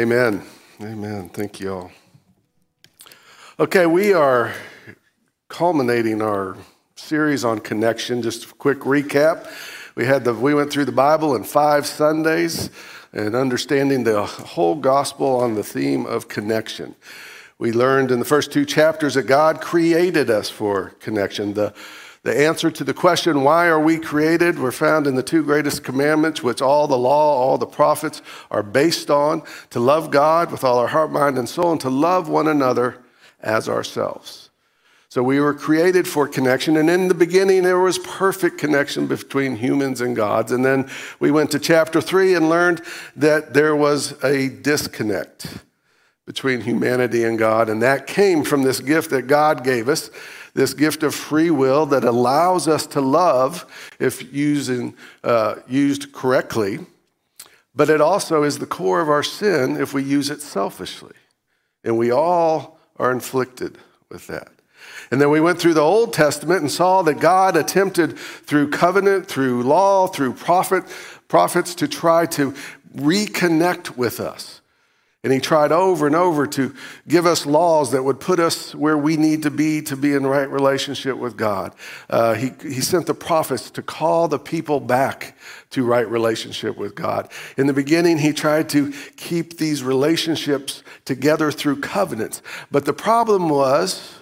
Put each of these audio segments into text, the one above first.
Amen. Amen. Thank you all. Okay, we are culminating our series on connection. Just a quick recap. We had the we went through the Bible in five Sundays and understanding the whole gospel on the theme of connection. We learned in the first two chapters that God created us for connection. The the answer to the question, why are we created, were found in the two greatest commandments, which all the law, all the prophets are based on to love God with all our heart, mind, and soul, and to love one another as ourselves. So we were created for connection, and in the beginning there was perfect connection between humans and gods. And then we went to chapter three and learned that there was a disconnect between humanity and God, and that came from this gift that God gave us this gift of free will that allows us to love if using, uh, used correctly, but it also is the core of our sin if we use it selfishly. And we all are inflicted with that. And then we went through the Old Testament and saw that God attempted through covenant, through law, through prophet, prophets to try to reconnect with us. And he tried over and over to give us laws that would put us where we need to be to be in right relationship with God. Uh, he, he sent the prophets to call the people back to right relationship with God. In the beginning, he tried to keep these relationships together through covenants. But the problem was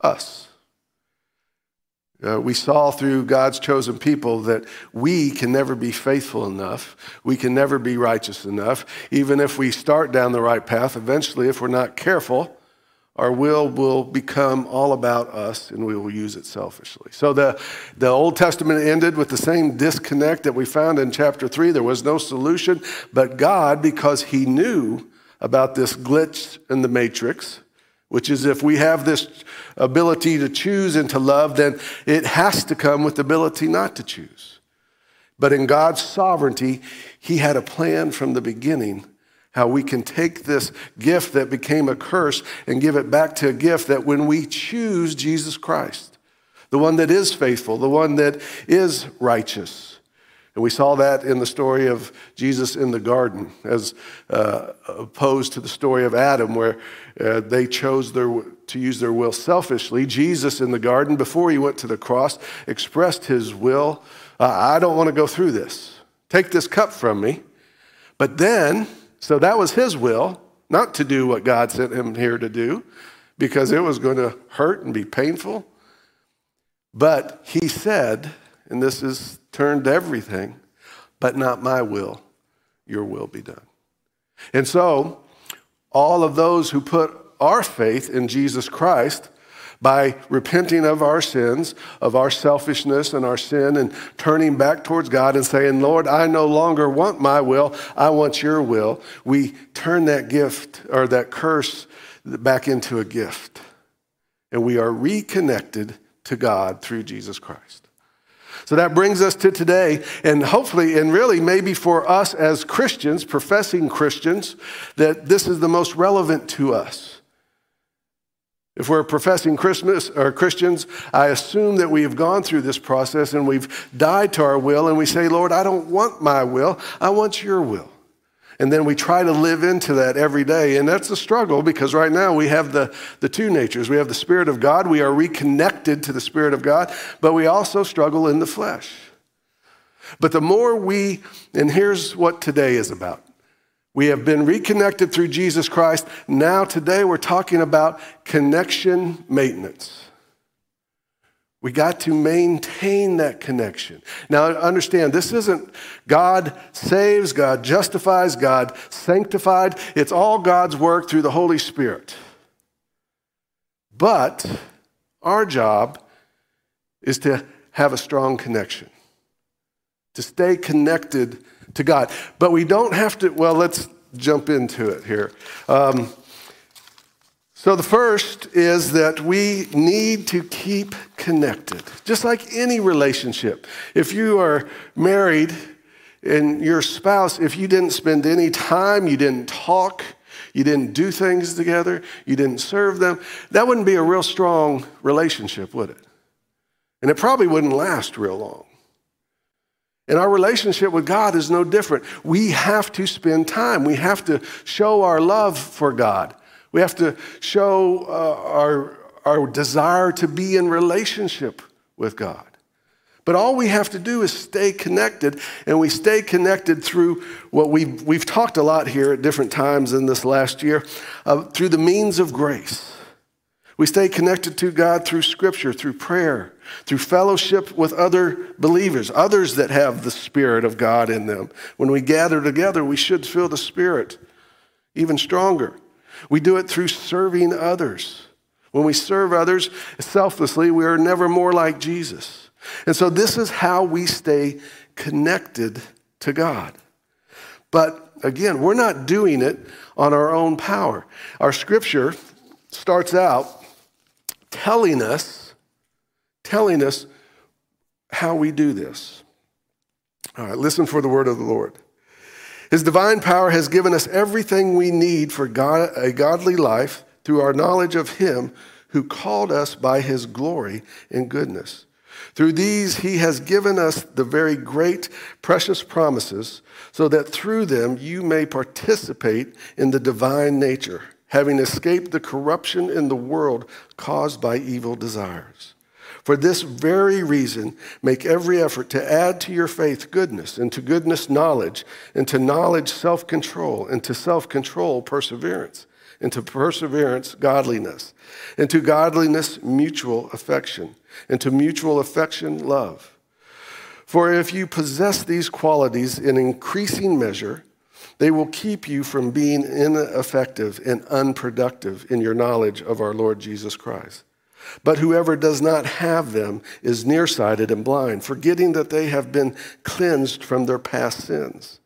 us. Uh, we saw through God's chosen people that we can never be faithful enough. We can never be righteous enough. Even if we start down the right path, eventually, if we're not careful, our will will become all about us and we will use it selfishly. So the, the Old Testament ended with the same disconnect that we found in chapter 3. There was no solution, but God, because He knew about this glitch in the matrix, which is if we have this ability to choose and to love, then it has to come with the ability not to choose. But in God's sovereignty, He had a plan from the beginning how we can take this gift that became a curse and give it back to a gift that when we choose Jesus Christ, the one that is faithful, the one that is righteous, and we saw that in the story of Jesus in the garden, as uh, opposed to the story of Adam, where uh, they chose their, to use their will selfishly. Jesus in the garden, before he went to the cross, expressed his will I don't want to go through this. Take this cup from me. But then, so that was his will, not to do what God sent him here to do, because it was going to hurt and be painful. But he said, and this is turned everything, but not my will, your will be done. And so, all of those who put our faith in Jesus Christ by repenting of our sins, of our selfishness and our sin, and turning back towards God and saying, Lord, I no longer want my will, I want your will, we turn that gift or that curse back into a gift. And we are reconnected to God through Jesus Christ. So that brings us to today, and hopefully, and really maybe for us as Christians, professing Christians, that this is the most relevant to us. If we're professing Christmas or Christians, I assume that we have gone through this process and we've died to our will, and we say, Lord, I don't want my will, I want your will. And then we try to live into that every day. And that's a struggle because right now we have the, the two natures. We have the Spirit of God, we are reconnected to the Spirit of God, but we also struggle in the flesh. But the more we, and here's what today is about. We have been reconnected through Jesus Christ. Now, today, we're talking about connection maintenance. We got to maintain that connection. Now, understand, this isn't God saves, God justifies, God sanctified. It's all God's work through the Holy Spirit. But our job is to have a strong connection, to stay connected to God. But we don't have to, well, let's jump into it here. Um, so, the first is that we need to keep connected, just like any relationship. If you are married and your spouse, if you didn't spend any time, you didn't talk, you didn't do things together, you didn't serve them, that wouldn't be a real strong relationship, would it? And it probably wouldn't last real long. And our relationship with God is no different. We have to spend time. We have to show our love for God. We have to show uh, our, our desire to be in relationship with God. But all we have to do is stay connected, and we stay connected through what we've, we've talked a lot here at different times in this last year, uh, through the means of grace. We stay connected to God through scripture, through prayer, through fellowship with other believers, others that have the Spirit of God in them. When we gather together, we should feel the Spirit even stronger. We do it through serving others. When we serve others selflessly, we are never more like Jesus. And so this is how we stay connected to God. But again, we're not doing it on our own power. Our scripture starts out telling us, telling us how we do this. All right, listen for the word of the Lord. His divine power has given us everything we need for God, a godly life through our knowledge of Him who called us by His glory and goodness. Through these, he has given us the very great, precious promises, so that through them you may participate in the divine nature, having escaped the corruption in the world caused by evil desires. For this very reason, make every effort to add to your faith goodness, and to goodness, knowledge, and to knowledge, self control, and to self control, perseverance, and to perseverance, godliness, and to godliness, mutual affection and to mutual affection, love. For if you possess these qualities in increasing measure, they will keep you from being ineffective and unproductive in your knowledge of our Lord Jesus Christ. But whoever does not have them is nearsighted and blind, forgetting that they have been cleansed from their past sins.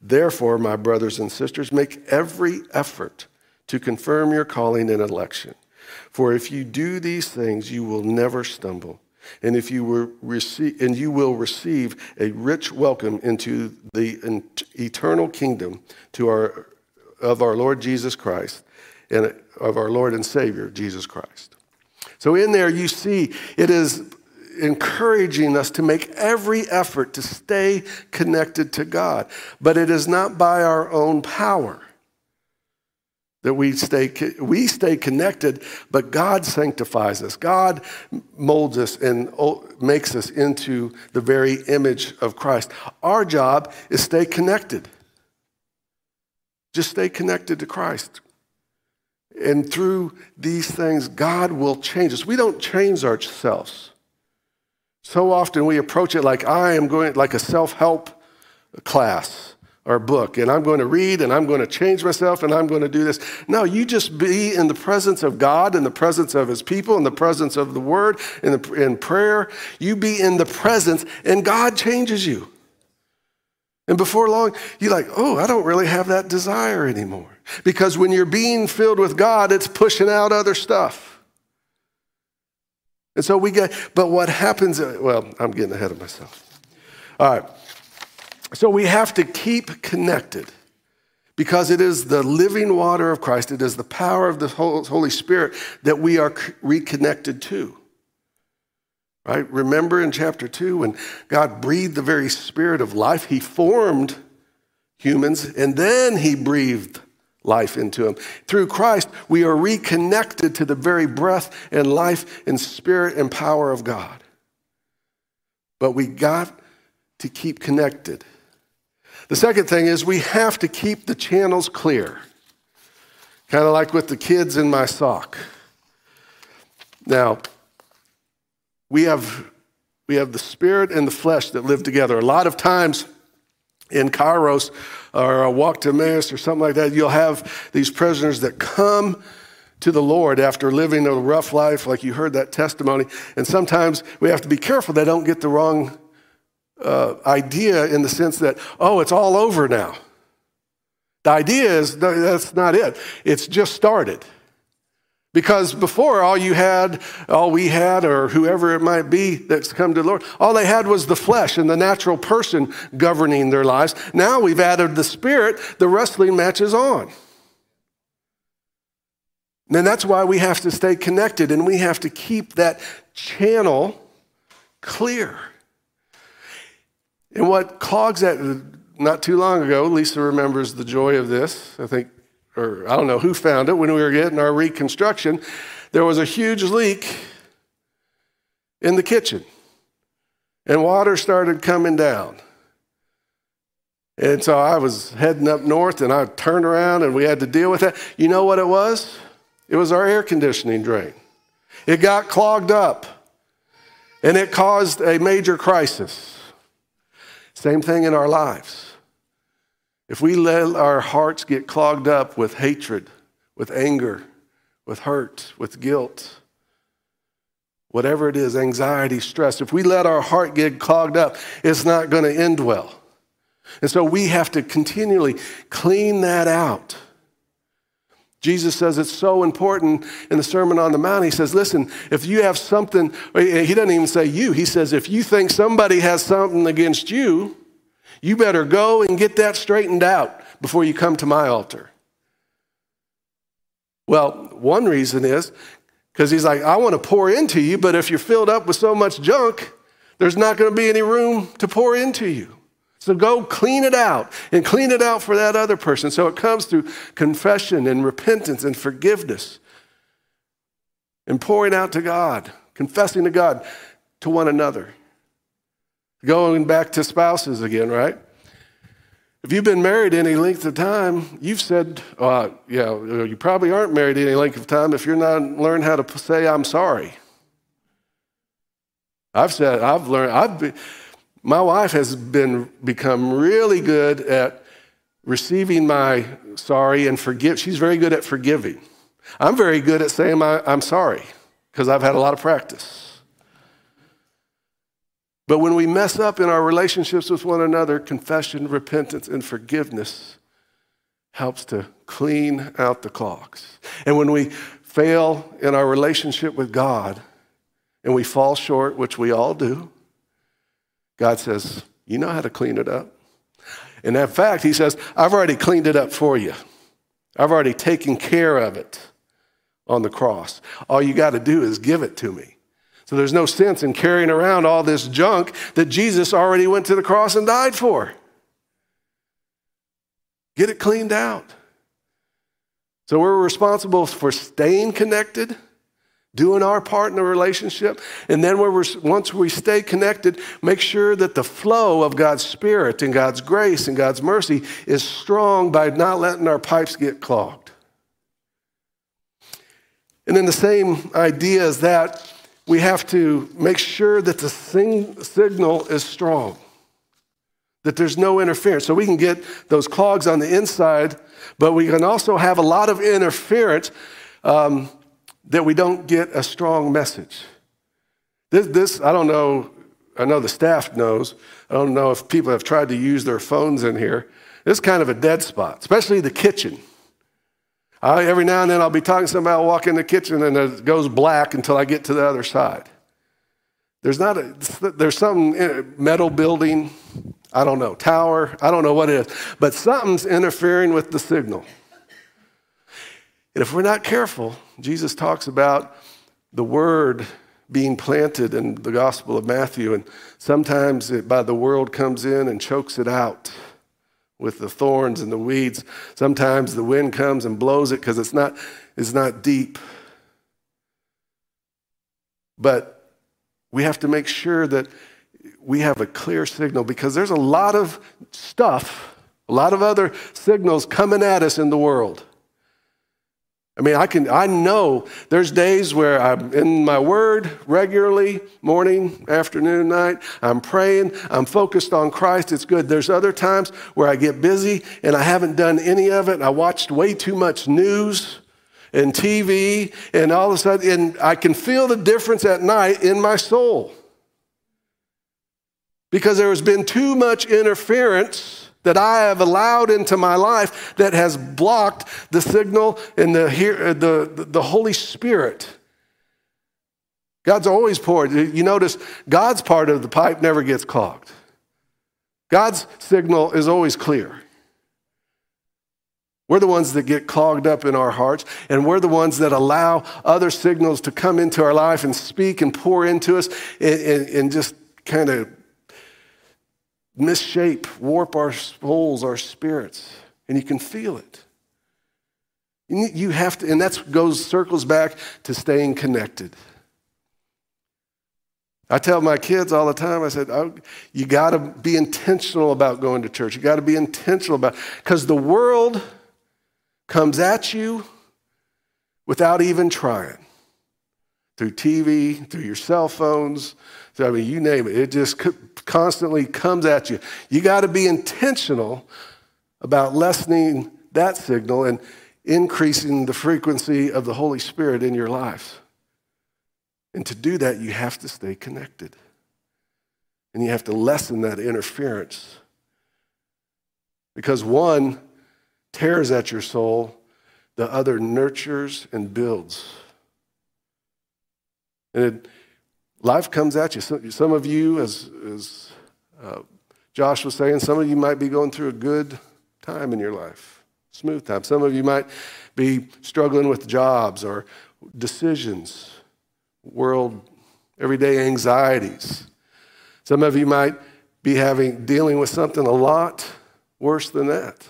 Therefore, my brothers and sisters, make every effort to confirm your calling and election. For if you do these things, you will never stumble. And if you will receive, and you will receive a rich welcome into the eternal kingdom to our, of our Lord Jesus Christ and of our Lord and Savior Jesus Christ. So in there you see it is encouraging us to make every effort to stay connected to God, but it is not by our own power that we stay, we stay connected, but God sanctifies us. God molds us and makes us into the very image of Christ. Our job is stay connected. Just stay connected to Christ. And through these things, God will change us. We don't change ourselves. So often we approach it like I am going, like a self help class or book and I'm going to read and I'm going to change myself and I'm going to do this. No, you just be in the presence of God, in the presence of His people, in the presence of the Word, in, the, in prayer. You be in the presence and God changes you. And before long, you're like, oh, I don't really have that desire anymore. Because when you're being filled with God, it's pushing out other stuff. And so we get, but what happens, uh, well, I'm getting ahead of myself. All right. So we have to keep connected because it is the living water of Christ, it is the power of the Holy Spirit that we are reconnected to. Right? Remember in chapter 2 when God breathed the very spirit of life, he formed humans and then he breathed life into them. Through Christ, we are reconnected to the very breath and life and spirit and power of God. But we got to keep connected. The second thing is we have to keep the channels clear, kind of like with the kids in my sock. Now, we have, we have the spirit and the flesh that live together. A lot of times in Kairos or a walk to Emmaus or something like that, you'll have these prisoners that come to the Lord after living a rough life, like you heard that testimony. And sometimes we have to be careful they don't get the wrong uh, idea in the sense that, oh, it's all over now. The idea is that's not it, it's just started. Because before, all you had, all we had, or whoever it might be that's come to the Lord, all they had was the flesh and the natural person governing their lives. Now we've added the spirit, the wrestling match is on. And that's why we have to stay connected and we have to keep that channel clear. And what clogs that, not too long ago, Lisa remembers the joy of this. I think, or I don't know who found it when we were getting our reconstruction. There was a huge leak in the kitchen, and water started coming down. And so I was heading up north and I turned around and we had to deal with that. You know what it was? It was our air conditioning drain. It got clogged up and it caused a major crisis. Same thing in our lives. If we let our hearts get clogged up with hatred, with anger, with hurt, with guilt, whatever it is, anxiety, stress, if we let our heart get clogged up, it's not going to end well. And so we have to continually clean that out. Jesus says it's so important in the Sermon on the Mount. He says, listen, if you have something, he doesn't even say you, he says, if you think somebody has something against you, you better go and get that straightened out before you come to my altar. Well, one reason is because he's like, I want to pour into you, but if you're filled up with so much junk, there's not going to be any room to pour into you. So go clean it out and clean it out for that other person. So it comes through confession and repentance and forgiveness and pouring out to God, confessing to God, to one another. Going back to spouses again, right? If you've been married any length of time, you've said, uh, yeah, you probably aren't married any length of time if you're not learned how to say, I'm sorry. I've said, I've learned, I've been, my wife has been become really good at receiving my sorry and forgive. She's very good at forgiving. I'm very good at saying I'm sorry because I've had a lot of practice. But when we mess up in our relationships with one another, confession, repentance, and forgiveness helps to clean out the clogs. And when we fail in our relationship with God and we fall short, which we all do, God says, You know how to clean it up. And in fact, He says, I've already cleaned it up for you. I've already taken care of it on the cross. All you got to do is give it to me. So there's no sense in carrying around all this junk that Jesus already went to the cross and died for. Get it cleaned out. So we're responsible for staying connected doing our part in the relationship. And then we're, once we stay connected, make sure that the flow of God's Spirit and God's grace and God's mercy is strong by not letting our pipes get clogged. And then the same idea is that we have to make sure that the sing- signal is strong, that there's no interference. So we can get those clogs on the inside, but we can also have a lot of interference. Um, that we don't get a strong message. This, this, I don't know, I know the staff knows. I don't know if people have tried to use their phones in here. This is kind of a dead spot, especially the kitchen. I, every now and then I'll be talking to somebody, I'll walk in the kitchen and it goes black until I get to the other side. There's not a, there's some eh, metal building, I don't know, tower, I don't know what it is, but something's interfering with the signal. And if we're not careful, Jesus talks about the word being planted in the Gospel of Matthew, and sometimes it, by the world comes in and chokes it out with the thorns and the weeds. Sometimes the wind comes and blows it because it's not, it's not deep. But we have to make sure that we have a clear signal because there's a lot of stuff, a lot of other signals coming at us in the world. I mean, I can I know there's days where I'm in my word regularly, morning, afternoon, night. I'm praying, I'm focused on Christ. It's good. There's other times where I get busy and I haven't done any of it. I watched way too much news and TV and all of a sudden and I can feel the difference at night in my soul. Because there has been too much interference that I have allowed into my life that has blocked the signal and the, uh, the, the Holy Spirit. God's always poured. You notice God's part of the pipe never gets clogged. God's signal is always clear. We're the ones that get clogged up in our hearts, and we're the ones that allow other signals to come into our life and speak and pour into us and, and, and just kind of misshape, warp our souls, our spirits, and you can feel it. You have to, and that goes circles back to staying connected. I tell my kids all the time, I said, oh, you got to be intentional about going to church. You got to be intentional about because the world comes at you without even trying. Through TV, through your cell phones, I mean, you name it. It just constantly comes at you. You got to be intentional about lessening that signal and increasing the frequency of the Holy Spirit in your life. And to do that, you have to stay connected. And you have to lessen that interference. Because one tears at your soul, the other nurtures and builds. And it, life comes at you. Some, some of you, as, as uh, Josh was saying, some of you might be going through a good time in your life, smooth time. Some of you might be struggling with jobs or decisions world, everyday anxieties. Some of you might be having dealing with something a lot worse than that.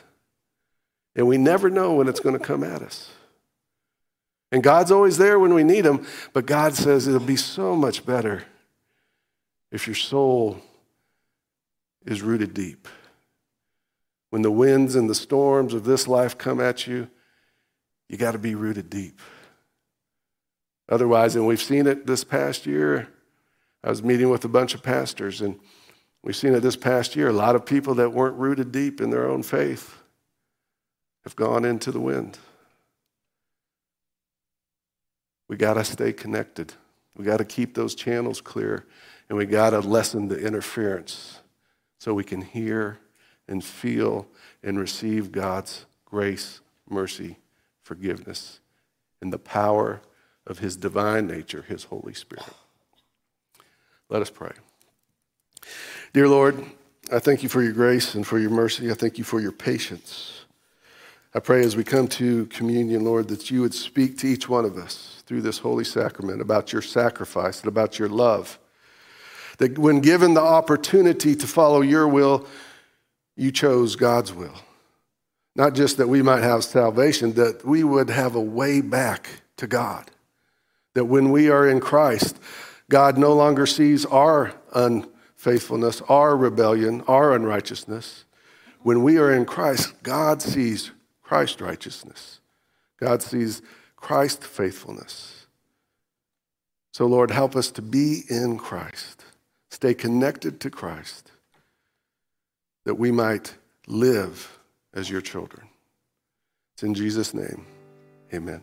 And we never know when it's going to come at us. And God's always there when we need him, but God says it'll be so much better if your soul is rooted deep. When the winds and the storms of this life come at you, you got to be rooted deep. Otherwise, and we've seen it this past year. I was meeting with a bunch of pastors, and we've seen it this past year. A lot of people that weren't rooted deep in their own faith have gone into the wind. We got to stay connected. We got to keep those channels clear, and we got to lessen the interference so we can hear and feel and receive God's grace, mercy, forgiveness, and the power of his divine nature, his Holy Spirit. Let us pray. Dear Lord, I thank you for your grace and for your mercy. I thank you for your patience. I pray as we come to communion, Lord, that you would speak to each one of us through this holy sacrament about your sacrifice and about your love. That when given the opportunity to follow your will, you chose God's will. Not just that we might have salvation, that we would have a way back to God. That when we are in Christ, God no longer sees our unfaithfulness, our rebellion, our unrighteousness. When we are in Christ, God sees Christ righteousness. God sees Christ faithfulness. So, Lord, help us to be in Christ, stay connected to Christ, that we might live as your children. It's in Jesus' name. Amen.